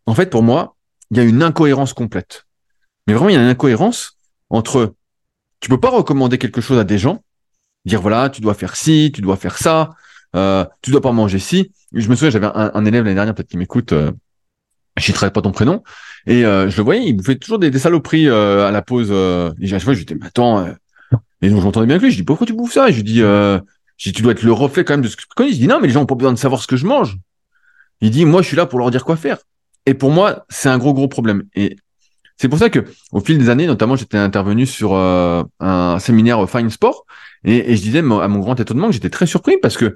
En fait, pour moi, il y a une incohérence complète. Mais vraiment, il y a une incohérence entre tu peux pas recommander quelque chose à des gens dire voilà, tu dois faire ci, tu dois faire ça, euh, tu dois pas manger ci. Je me souviens, j'avais un, élève l'année dernière, peut-être qu'il m'écoute, euh, je ne pas ton prénom, et euh, je le voyais, il bouffait toujours des, saloperies euh, à la pause. Euh, et à chaque fois, je disais, mais attends, et donc j'entendais bien que lui, je dis pourquoi tu bouffes ça? Et je lui dis, je dis, tu dois être le reflet quand même de ce que tu connais. Il dit non, mais les gens ont pas besoin de savoir ce que je mange. Il dit, moi, je suis là pour leur dire quoi faire. Et pour moi, c'est un gros gros problème. Et c'est pour ça que, au fil des années, notamment, j'étais intervenu sur un séminaire Fine Sport et, et je disais à mon grand étonnement que j'étais très surpris parce que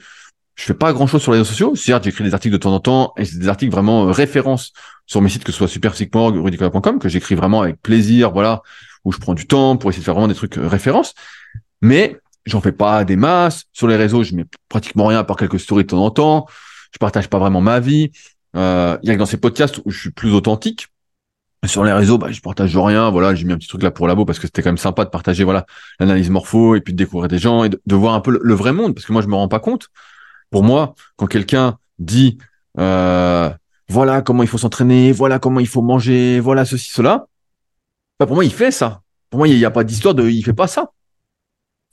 je fais pas grand chose sur les réseaux sociaux. Certes, j'écris des articles de temps en temps et c'est des articles vraiment euh, références sur mes sites, que ce soit superpsychmorg ou rudicola.com, que j'écris vraiment avec plaisir, voilà, où je prends du temps pour essayer de faire vraiment des trucs euh, références. Mais j'en fais pas des masses. Sur les réseaux, je mets pratiquement rien à part quelques stories de temps en temps. Je partage pas vraiment ma vie. Euh, il y a que dans ces podcasts où je suis plus authentique. Sur les réseaux, bah, je partage rien. Voilà, j'ai mis un petit truc là pour labo parce que c'était quand même sympa de partager voilà l'analyse morpho et puis de découvrir des gens et de, voir un peu le, vrai monde parce que moi je me rends pas compte. Pour moi, quand quelqu'un dit euh, voilà comment il faut s'entraîner, voilà comment il faut manger, voilà ceci cela, bah pour moi il fait ça. Pour moi il n'y a, pas d'histoire de il fait pas ça.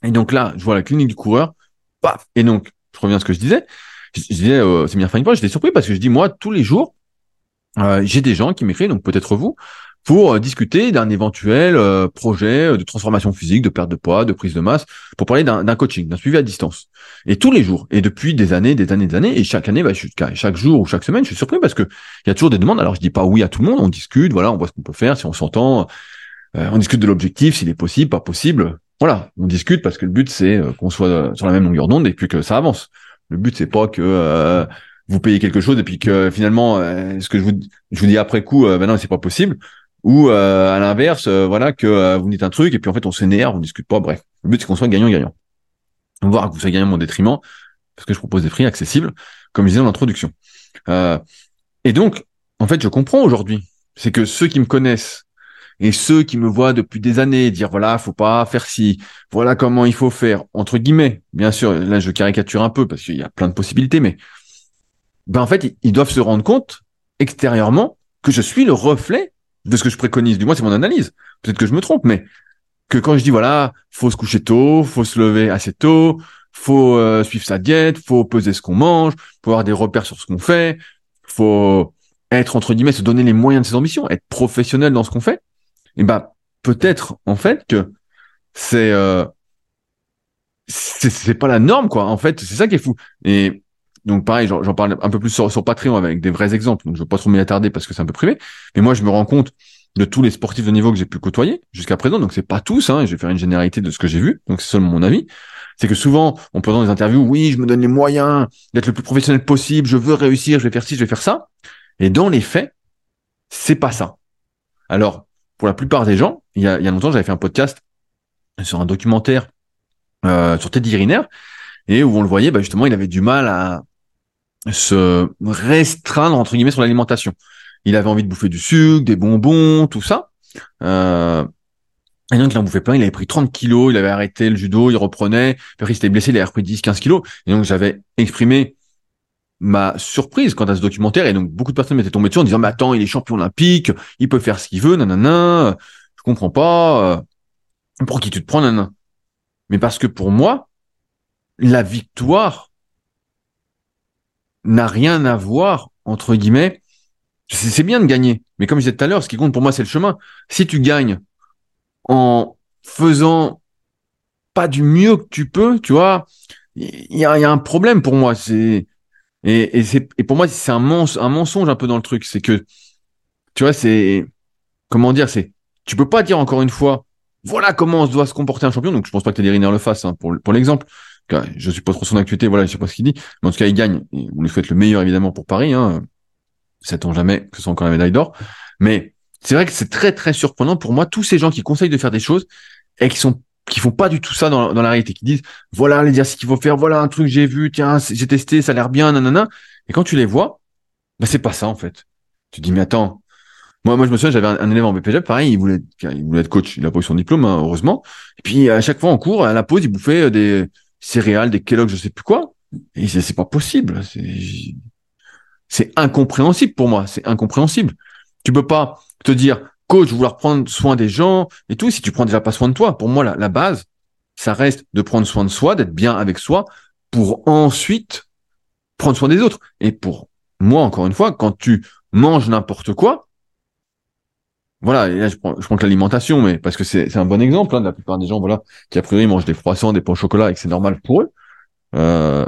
Et donc là, je vois la clinique du coureur, paf. Et donc je reviens à ce que je disais. Je, disais euh, c'est bien point. J'étais surpris parce que je dis moi tous les jours euh, j'ai des gens qui m'écrivent, donc peut-être vous, pour euh, discuter d'un éventuel euh, projet de transformation physique, de perte de poids, de prise de masse, pour parler d'un coaching, d'un suivi à distance. Et tous les jours, et depuis des années, des années, des années, et chaque année, bah, chaque jour ou chaque semaine, je suis surpris parce que il y a toujours des demandes. Alors je dis pas oui à tout le monde, on discute, voilà, on voit ce qu'on peut faire, si on s'entend, on discute de l'objectif, s'il est possible, pas possible. Voilà, on discute parce que le but c'est qu'on soit sur la même longueur d'onde et puis que ça avance. Le but c'est pas que euh, vous payez quelque chose et puis que finalement euh, ce que je vous je vous dis après coup euh, ben non c'est pas possible ou euh, à l'inverse voilà que vous dites un truc et puis en fait on s'énerve on discute pas bref. Le but c'est qu'on soit gagnant gagnant voir que vous soyez gagnant mon détriment parce que je propose des prix accessibles comme je disais dans l'introduction. Et donc en fait je comprends aujourd'hui c'est que ceux qui me connaissent et ceux qui me voient depuis des années dire voilà, faut pas faire ci, voilà comment il faut faire, entre guillemets, bien sûr, là je caricature un peu parce qu'il y a plein de possibilités, mais ben en fait, ils doivent se rendre compte extérieurement que je suis le reflet de ce que je préconise. Du moins, c'est mon analyse. Peut-être que je me trompe, mais que quand je dis voilà, faut se coucher tôt, faut se lever assez tôt, faut euh, suivre sa diète, faut peser ce qu'on mange, faut avoir des repères sur ce qu'on fait, faut être entre guillemets se donner les moyens de ses ambitions, être professionnel dans ce qu'on fait et ben peut-être en fait que c'est euh, c'est pas la norme quoi. En fait, c'est ça qui est fou. Et donc pareil, j'en parle un peu plus sur, sur, Patreon avec des vrais exemples. Donc je veux pas trop m'y attarder parce que c'est un peu privé. Mais moi, je me rends compte de tous les sportifs de niveau que j'ai pu côtoyer jusqu'à présent. Donc c'est pas tous. Hein, je vais faire une généralité de ce que j'ai vu. Donc c'est seulement mon avis. C'est que souvent, on peut dans des interviews, oui, je me donne les moyens d'être le plus professionnel possible. Je veux réussir. Je vais faire ci, je vais faire ça. Et dans les faits, c'est pas ça. Alors pour la plupart des gens, il y a, il y a longtemps, j'avais fait un podcast sur un documentaire euh, sur Teddy Riner et où on le voyait, bah justement, il avait du mal à se restreindre entre guillemets sur l'alimentation. Il avait envie de bouffer du sucre, des bonbons, tout ça. Euh, et donc, il en bouffait plein. Il avait pris 30 kilos. Il avait arrêté le judo. Il reprenait. Puis il s'était blessé. Il avait repris 10, 15 kilos. Et donc, j'avais exprimé ma surprise quant à ce documentaire et donc beaucoup de personnes m'étaient tombées dessus en disant mais attends il est champion olympique il peut faire ce qu'il veut nanana je comprends pas euh, pour qui tu te prends nanana mais parce que pour moi la victoire n'a rien à voir entre guillemets c'est bien de gagner mais comme je disais tout à l'heure ce qui compte pour moi c'est le chemin si tu gagnes en faisant pas du mieux que tu peux tu vois il y a, un problème pour moi c'est et, et, et pour moi, c'est un, mensonge, un mensonge un peu dans le truc. C'est que, tu vois, c'est, comment dire, c'est, tu peux pas dire encore une fois, voilà comment on doit se comporter un champion. Donc, je pense pas que Teddy Riner le fasse, hein, pour, pour l'exemple. Je suis pas trop son actualité, voilà, je sais pas ce qu'il dit. Mais en tout cas, il gagne. On lui souhaite le meilleur, évidemment, pour Paris, hein. Sait-on jamais que ce soit encore la médaille d'or. Mais c'est vrai que c'est très, très surprenant pour moi, tous ces gens qui conseillent de faire des choses et qui sont qui font pas du tout ça dans, la réalité, qui disent voilà l'exercice qu'il faut faire, voilà un truc j'ai vu, tiens j'ai testé, ça a l'air bien, nanana. Et quand tu les vois, bah c'est pas ça en fait. Tu dis mais attends, moi moi je me souviens j'avais un, élève en BPG, pareil, il voulait il voulait être coach, il a pas eu son diplôme hein, heureusement. Et puis à chaque fois en cours, à la pause, il bouffait euh, des céréales, des Kellogg, je sais plus quoi. Et c'est pas possible, c'est incompréhensible pour moi, c'est incompréhensible. Tu peux pas te dire coach, vouloir prendre soin des gens et tout, si tu prends déjà pas soin de toi, pour moi, la, la base, ça reste de prendre soin de soi, d'être bien avec soi, pour ensuite prendre soin des autres. Et pour moi, encore une fois, quand tu manges n'importe quoi, voilà, et là je prends, je prends que l'alimentation, mais parce que c'est un bon exemple, hein, de la plupart des gens, voilà, qui a priori mangent des croissants, des pains au chocolat et que c'est normal pour eux. Euh,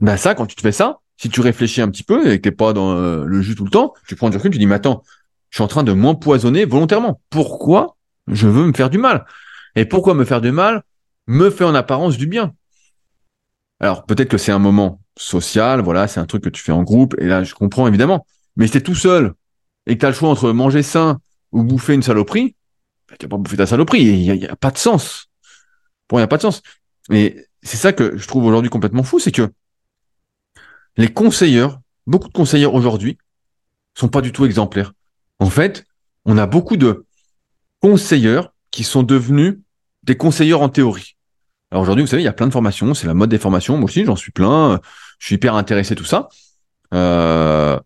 ben ça, quand tu te fais ça, si tu réfléchis un petit peu et que t'es pas dans euh, le jus tout le temps, tu prends du recul, tu dis, mais attends, je suis en train de m'empoisonner volontairement. Pourquoi je veux me faire du mal? Et pourquoi me faire du mal me fait en apparence du bien? Alors peut-être que c'est un moment social, voilà, c'est un truc que tu fais en groupe, et là je comprends évidemment. Mais si t'es tout seul et que tu as le choix entre manger sain ou bouffer une saloperie, bah, tu vas pas bouffer ta saloperie, il n'y a, pas de sens. Bon, il n'y a pas de sens. Mais c'est ça que je trouve aujourd'hui complètement fou, c'est que les conseilleurs, beaucoup de conseillers aujourd'hui, sont pas du tout exemplaires. En fait, on a beaucoup de conseilleurs qui sont devenus des conseilleurs en théorie. Alors aujourd'hui, vous savez, il y a plein de formations, c'est la mode des formations. Moi aussi, j'en suis plein. Je suis hyper intéressé tout ça. Euh,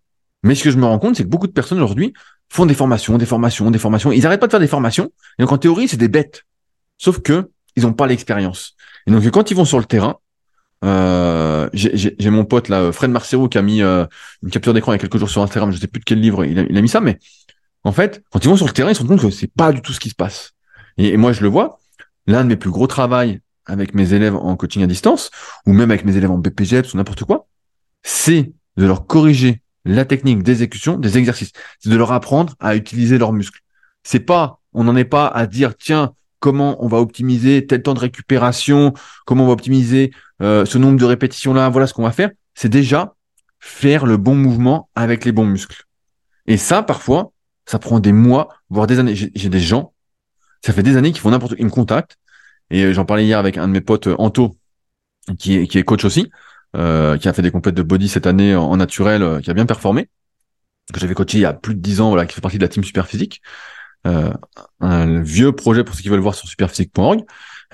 mais ce que je me rends compte, c'est que beaucoup de personnes aujourd'hui font des formations, des formations, des formations. Ils n'arrêtent pas de faire des formations. Et donc en théorie, c'est des bêtes. Sauf que ils n'ont pas l'expérience. Et donc quand ils vont sur le terrain, euh, j'ai mon pote là, Fred Marcero, qui a mis euh, une capture d'écran il y a quelques jours sur Instagram. Je sais plus de quel livre il a, il a mis ça, mais en fait, quand ils vont sur le terrain, ils se rendent compte que c'est pas du tout ce qui se passe. Et, moi, je le vois. L'un de mes plus gros travails avec mes élèves en coaching à distance, ou même avec mes élèves en BPGEPS ou n'importe quoi, c'est de leur corriger la technique d'exécution des exercices. C'est de leur apprendre à utiliser leurs muscles. C'est pas, on n'en est pas à dire, tiens, comment on va optimiser tel temps de récupération, comment on va optimiser euh, ce nombre de répétitions là, voilà ce qu'on va faire. C'est déjà faire le bon mouvement avec les bons muscles. Et ça, parfois, ça prend des mois, voire des années. J'ai des gens, ça fait des années qu'ils font n'importe quoi, ils me contactent. Et euh, j'en parlais hier avec un de mes potes, euh, Anto, qui est, qui est coach aussi, euh, qui a fait des compètes de body cette année en naturel, qui a bien performé, que j'avais coaché il y a plus de dix ans, voilà, qui fait partie de la team Superphysique. Euh, un vieux projet pour ceux qui veulent voir sur superphysique.org.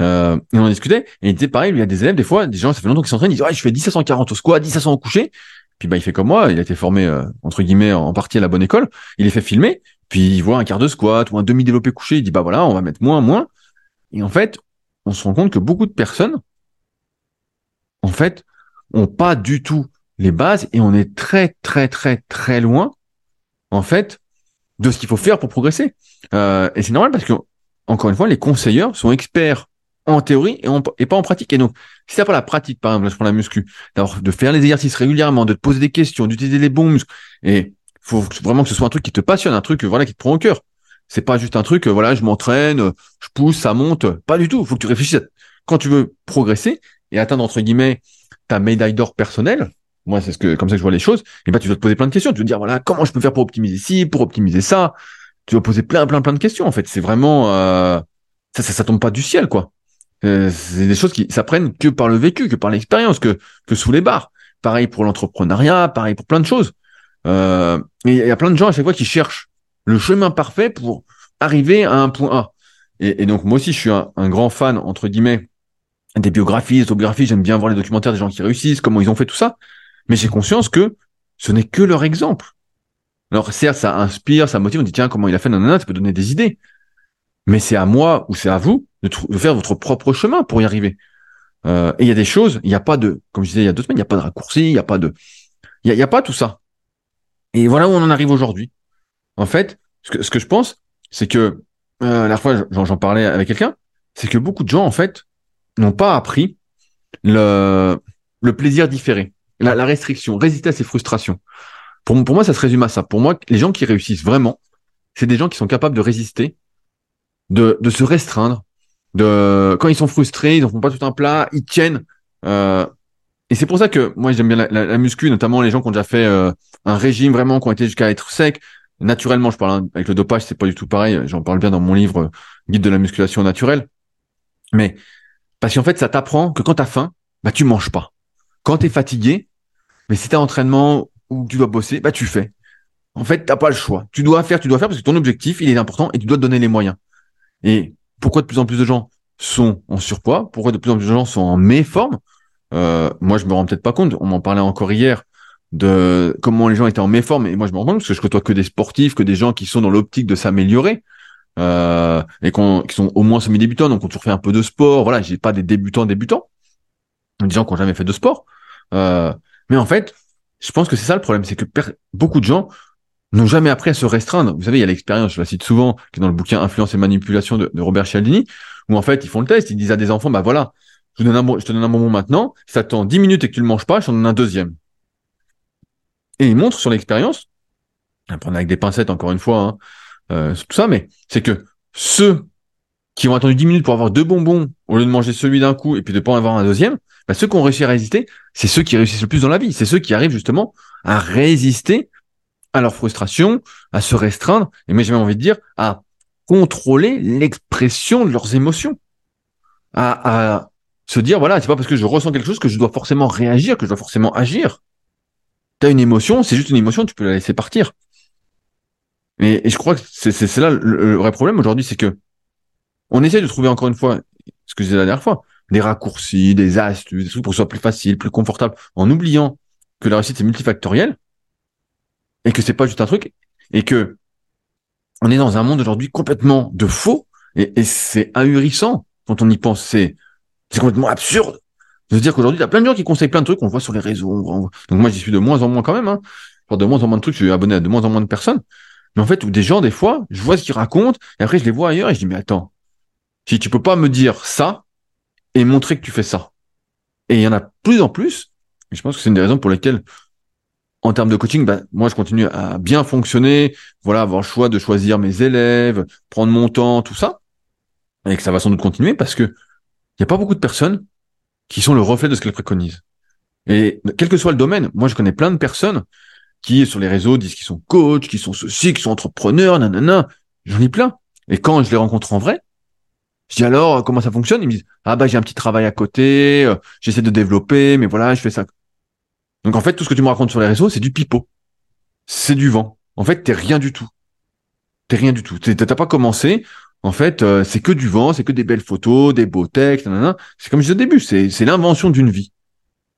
Euh, on en discutait. Et il était pareil, il y a des élèves, des fois, des gens, ça fait longtemps qu'ils s'entraînent, ils disent, ouais, je fais 10 à 140 au squat, 10 à 100 au coucher. Puis bah il fait comme moi, il a été formé euh, entre guillemets en partie à la bonne école. Il est fait filmer, puis il voit un quart de squat ou un demi développé couché, il dit bah voilà, on va mettre moins moins. Et en fait, on se rend compte que beaucoup de personnes, en fait, ont pas du tout les bases et on est très très très très loin, en fait, de ce qu'il faut faire pour progresser. Euh, et c'est normal parce que encore une fois, les conseilleurs sont experts en théorie et, pas en pratique. Et donc, si t'as pas la pratique, par exemple, je prends la muscu, de faire les exercices régulièrement, de te poser des questions, d'utiliser les bons muscles, et faut vraiment que ce soit un truc qui te passionne, un truc voilà qui te prend au cœur. C'est pas juste un truc, voilà, je m'entraîne, je pousse, ça monte. Pas du tout. Faut que tu réfléchisses. Quand tu veux progresser et atteindre entre guillemets ta médaille d'or personnelle, moi c'est ce que comme ça que je vois les choses. Et ben tu dois te poser plein de questions. Tu veux dire voilà comment je peux faire pour optimiser ci, pour optimiser ça? Tu dois poser plein plein plein de questions. En fait, c'est vraiment euh, ça, ça ça tombe pas du ciel quoi. Euh, c'est des choses qui s'apprennent que par le vécu, que par l'expérience, que, que sous les barres. Pareil pour l'entrepreneuriat, pareil pour plein de choses. Euh, il y a plein de gens à chaque fois qui cherchent le chemin parfait pour arriver à un point A. Et, donc moi aussi, je suis un, grand fan, entre guillemets, des biographies, des autobiographies. J'aime bien voir les documentaires des gens qui réussissent, comment ils ont fait tout ça. Mais j'ai conscience que ce n'est que leur exemple. Alors certes, ça inspire, ça motive, on dit tiens, comment il a fait, nanana, ça peut donner des idées. Mais c'est à moi ou c'est à vous de, faire votre propre chemin pour y arriver. Euh, et il y a des choses, il n'y a pas de, comme je disais il y a deux semaines, il n'y a pas de raccourci, il n'y a pas de, il y a, pas tout ça. Et voilà où on en arrive aujourd'hui. En fait, ce que, ce que je pense, c'est que euh, la fois j'en parlais avec quelqu'un, c'est que beaucoup de gens en fait n'ont pas appris le, le plaisir différé, la, la restriction, résister à ses frustrations. Pour, pour moi, ça se résume à ça. Pour moi, les gens qui réussissent vraiment, c'est des gens qui sont capables de résister, de, de se restreindre, de quand ils sont frustrés, ils en font pas tout un plat, ils tiennent. Euh, et c'est pour ça que moi j'aime bien la, la, muscu, notamment les gens qui ont déjà fait euh, un régime vraiment, qui ont été jusqu'à être secs. Naturellement, je parle hein, avec le dopage, c'est pas du tout pareil. J'en parle bien dans mon livre euh, Guide de la musculation naturelle. Mais parce qu'en fait, ça t'apprend que quand t'as faim, bah tu manges pas. Quand t'es fatigué, mais si t'as entraînement ou tu dois bosser, bah tu fais. En fait, t'as pas le choix. Tu dois faire, tu dois faire parce que ton objectif, il est important et tu dois te donner les moyens. Et pourquoi de plus en plus de gens sont en surpoids? Pourquoi de plus en plus de gens sont en méforme? Euh, Moi, je me rends peut-être pas compte. On m'en parlait encore hier de comment les gens étaient en méforme. Et moi, je me rends compte parce que je côtoie que des sportifs, que des gens qui sont dans l'optique de s'améliorer. Euh, et qui sont au moins semi-débutants, donc on toujours fait un peu de sport. Voilà, j'ai pas des débutants débutants, des gens qui ont jamais fait de sport. Euh, mais en fait, je pense que c'est ça le problème, c'est que beaucoup de gens n'ont jamais appris à se restreindre. Vous savez, il y a l'expérience, je la cite souvent, qui est dans le bouquin Influence et manipulation de, Robert Cialdini, où en fait, ils font le test, ils disent à des enfants, bah voilà, je, te donne un, je te donne un bonbon maintenant, si ça tend 10 minutes et que tu le manges pas, je t'en donne un deuxième. Et ils montrent sur l'expérience, prendre avec des pincettes encore une fois, hein, euh, tout ça, mais c'est que ceux qui ont attendu 10 minutes pour avoir deux bonbons au lieu de manger celui d'un coup et puis de pas en avoir un deuxième, bah, ceux qui ont réussi à résister, c'est ceux qui réussissent le plus dans la vie. C'est ceux qui arrivent justement à résister à leur frustration, à se restreindre, et mais j'ai même envie de dire à contrôler l'expression de leurs émotions, à, se dire voilà, c'est pas parce que je ressens quelque chose que je dois forcément réagir, que je dois forcément agir. T'as une émotion, c'est juste une émotion, tu peux la laisser partir. Et, je crois que c'est là le, vrai problème aujourd'hui, c'est que on essaie de trouver encore une fois, ce que je disais la dernière fois, des raccourcis, des astuces, des trucs pour que ce soit plus facile, plus confortable, en oubliant que la réussite est multifactorielle et que c'est pas juste un truc et que on est dans un monde aujourd'hui complètement de faux et, c'est ahurissant quand on y pense. C'est c'est complètement absurde de se dire qu'aujourd'hui il y a plein de gens qui conseillent plein de trucs qu'on voit sur les réseaux. Donc moi j'y suis de moins en moins quand même. Hein. de moins en moins de trucs, je suis abonné à de moins en moins de personnes. Mais en fait, des gens des fois, je vois ce qu'ils racontent et après je les vois ailleurs et je dis mais attends, si tu peux pas me dire ça et montrer que tu fais ça. Et il y en a plus en plus. Et je pense que c'est une des raisons pour lesquelles en termes de coaching, bah, moi, je continue à bien fonctionner, voilà, avoir le choix de choisir mes élèves, prendre mon temps, tout ça. et que ça va sans doute continuer parce que il n'y a pas beaucoup de personnes qui sont le reflet de ce qu'elles préconisent. Et quel que soit le domaine, moi je connais plein de personnes qui sur les réseaux disent qu'ils sont coachs, qu'ils sont ceci, qu'ils sont entrepreneurs, nanana. J'en ai plein. Et quand je les rencontre en vrai, je dis alors comment ça fonctionne? Ils me disent ah bah j'ai un petit travail à côté, euh, j'essaie de développer, mais voilà je fais ça. Donc en fait tout ce que tu me racontes sur les réseaux c'est du pipeau, c'est du vent. En fait t'es rien du tout. T'es rien du tout. T'as pas commencé. En fait, euh, c'est que du vent, c'est que des belles photos, des beaux textes. C'est comme je disais au début, c'est l'invention d'une vie.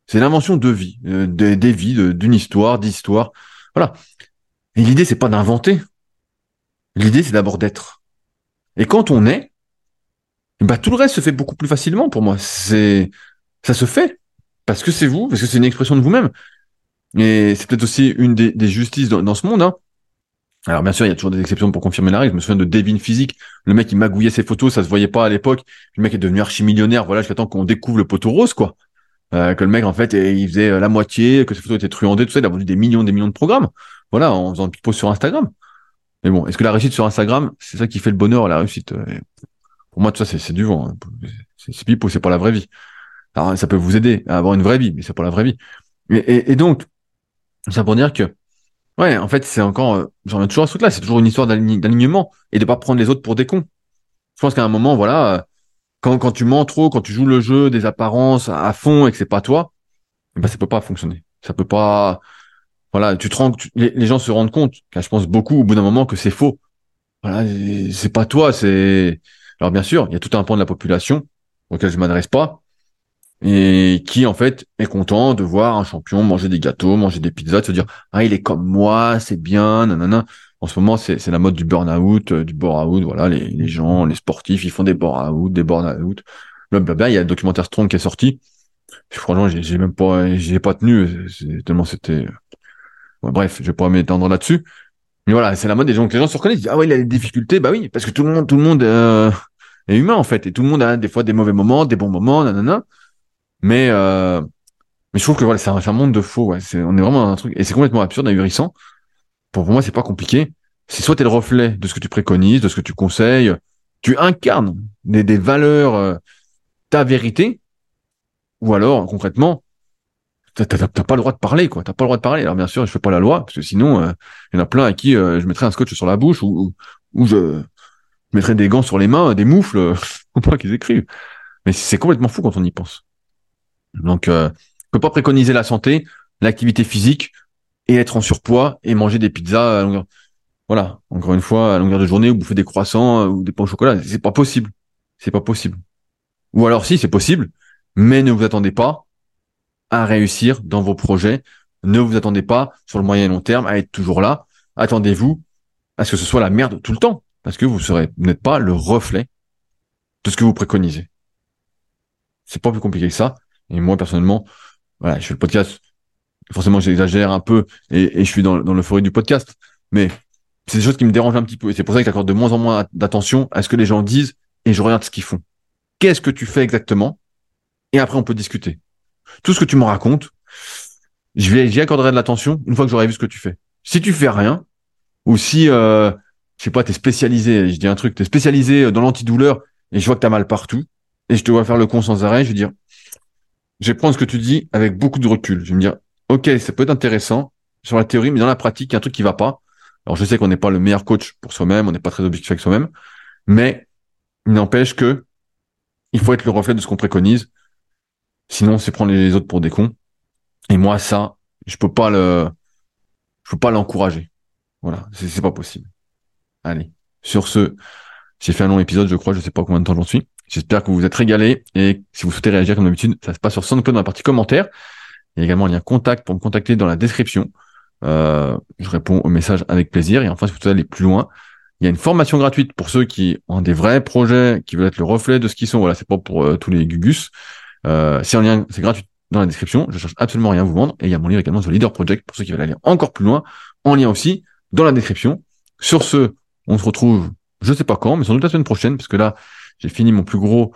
C'est l'invention de vie, euh, des, vies, d'une histoire, d'histoire. Voilà. Et l'idée, c'est pas d'inventer. L'idée, c'est d'abord d'être. Et quand on est, bah, tout le reste se fait beaucoup plus facilement pour moi. C'est, ça se fait. Parce que c'est vous, parce que c'est une expression de vous-même. Et c'est peut-être aussi une des, justices dans, ce monde. Hein. Alors bien sûr, il y a toujours des exceptions pour confirmer la règle. Je me souviens de Devin Physique, le mec il magouillait ses photos, ça se voyait pas à l'époque. Le mec est devenu archi-millionnaire, voilà, jusqu'à qu'on découvre le poteau rose, quoi. Euh, que le mec en fait il faisait euh, la moitié, que ses photos étaient truandées, tout ça, il a vendu des millions, des millions de programmes. Voilà, en faisant une pause sur Instagram. Mais bon, est-ce que la réussite sur Instagram, c'est ça qui fait le bonheur, la réussite euh, Pour moi, tout ça, c'est du vent. Hein. C'est pipo, c'est pas la vraie vie. Alors, ça peut vous aider à avoir une vraie vie, mais c'est pas la vraie vie. Et, donc, ça pour dire que, ouais, en fait, c'est encore, j'en ai toujours ce truc-là, c'est toujours une histoire d'alignement et de pas prendre les autres pour des cons. Je pense qu'à un moment, voilà, quand, tu mens trop, quand tu joues le jeu des apparences à fond et que c'est pas toi, eh ben ça peut pas fonctionner. Ça peut pas. Voilà, tu te rends, les, gens se rendent compte, car je pense beaucoup au bout d'un moment que c'est faux. Voilà, c'est pas toi, c'est. Alors bien sûr, il y a tout un pan de la population auquel je m'adresse pas et qui en fait est content de voir un champion manger des gâteaux, manger des pizzas, de se dire ah il est comme moi, c'est bien, nanana en ce moment, c'est la mode du burn-out, euh, du bore-out. Voilà, les, les, gens, les sportifs, ils font des bore-out, des burn-out. Blablabla. Il y a le documentaire Strong qui est sorti. franchement, j'ai même pas, j'ai pas tenu. Tellement c'était. Euh, bref, je vais pas m'étendre là-dessus. Mais voilà, c'est la mode des gens que les gens se reconnaissent. Ah ouais, il a des difficultés. Bah oui, parce que tout le monde, tout le monde euh, est humain en fait, et tout le monde a des fois des mauvais moments, des bons moments, nanana. Mais euh, mais je trouve que voilà, c'est un, un, monde de faux. Ouais. C'est, on est vraiment dans un truc et c'est complètement absurde, ahurissant pour moi, c'est pas compliqué. C'est soit tu es le reflet de ce que tu préconises, de ce que tu conseilles, tu incarnes des, valeurs, euh, ta vérité, ou alors, concrètement, t'as pas le droit de parler, quoi. T'as pas le droit de parler. Alors bien sûr, je fais pas la loi, parce que sinon, euh, il y en a plein à qui euh, je mettrais un scotch sur la bouche ou, je, mettrais des gants sur les mains, des moufles, pour pas qu'ils écrivent. Mais c'est complètement fou quand on y pense. Donc, euh, on peut pas préconiser la santé, l'activité physique, et être en surpoids et manger des pizzas à longueur. Voilà, encore une fois, à longueur de journée, ou bouffer des croissants euh, ou des pains au chocolat, c'est pas possible. C'est pas possible. Ou alors si, c'est possible, mais ne vous attendez pas à réussir dans vos projets. Ne vous attendez pas sur le moyen et long terme à être toujours là. Attendez-vous à ce que ce soit la merde tout le temps, parce que vous serez, n'êtes pas le reflet de ce que vous préconisez. C'est pas plus compliqué que ça. Et moi, personnellement, voilà, je fais le podcast forcément j'exagère un peu et, je suis dans, dans l'euphorie du podcast, mais c'est des choses qui me dérangent un petit peu et c'est pour ça que j'accorde de moins en moins d'attention à ce que les gens disent et je regarde ce qu'ils font. Qu'est-ce que tu fais exactement? Et après on peut discuter. Tout ce que tu me racontes, je vais j'y accorderai de l'attention une fois que j'aurai vu ce que tu fais. Si tu fais rien ou si euh, je sais pas, t'es spécialisé, je dis un truc, t'es spécialisé dans l'antidouleur et je vois que t'as mal partout et je te vois faire le con sans arrêt, je vais dire je vais prendre ce que tu dis avec beaucoup de recul. Je vais me dire ok, ça peut être intéressant sur la théorie, mais dans la pratique, il y a un truc qui va pas. Alors je sais qu'on n'est pas le meilleur coach pour soi-même, on n'est pas très objectif avec soi-même, mais il n'empêche que il faut être le reflet de ce qu'on préconise. Sinon, c'est prendre les autres pour des cons. Et moi, ça, je peux pas le, je peux pas l'encourager. Voilà, c'est pas possible. Allez, sur ce, j'ai fait un long épisode, je crois, je sais pas combien de temps j'en suis. J'espère que vous vous êtes régalés et si vous souhaitez réagir comme d'habitude, ça se passe sur SoundCloud dans la partie commentaires. Il y a également un lien contact pour me contacter dans la description. Euh, je réponds aux messages avec plaisir. Et enfin, si vous voulez aller plus loin, il y a une formation gratuite pour ceux qui ont des vrais projets, qui veulent être le reflet de ce qu'ils sont. Voilà, c'est pas pour euh, tous les gugus. Euh, c'est en lien, c'est gratuit dans la description. Je cherche absolument rien à vous vendre. Et il y a mon livre également sur Leader Project pour ceux qui veulent aller encore plus loin, en lien aussi dans la description. Sur ce, on se retrouve, je sais pas quand, mais sans doute la semaine prochaine, parce que là, j'ai fini mon plus gros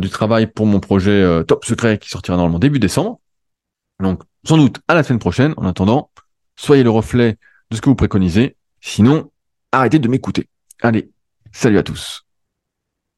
du travail pour mon projet Top Secret qui sortira normalement début décembre. Donc, sans doute à la semaine prochaine. En attendant, soyez le reflet de ce que vous préconisez. Sinon, arrêtez de m'écouter. Allez, salut à tous.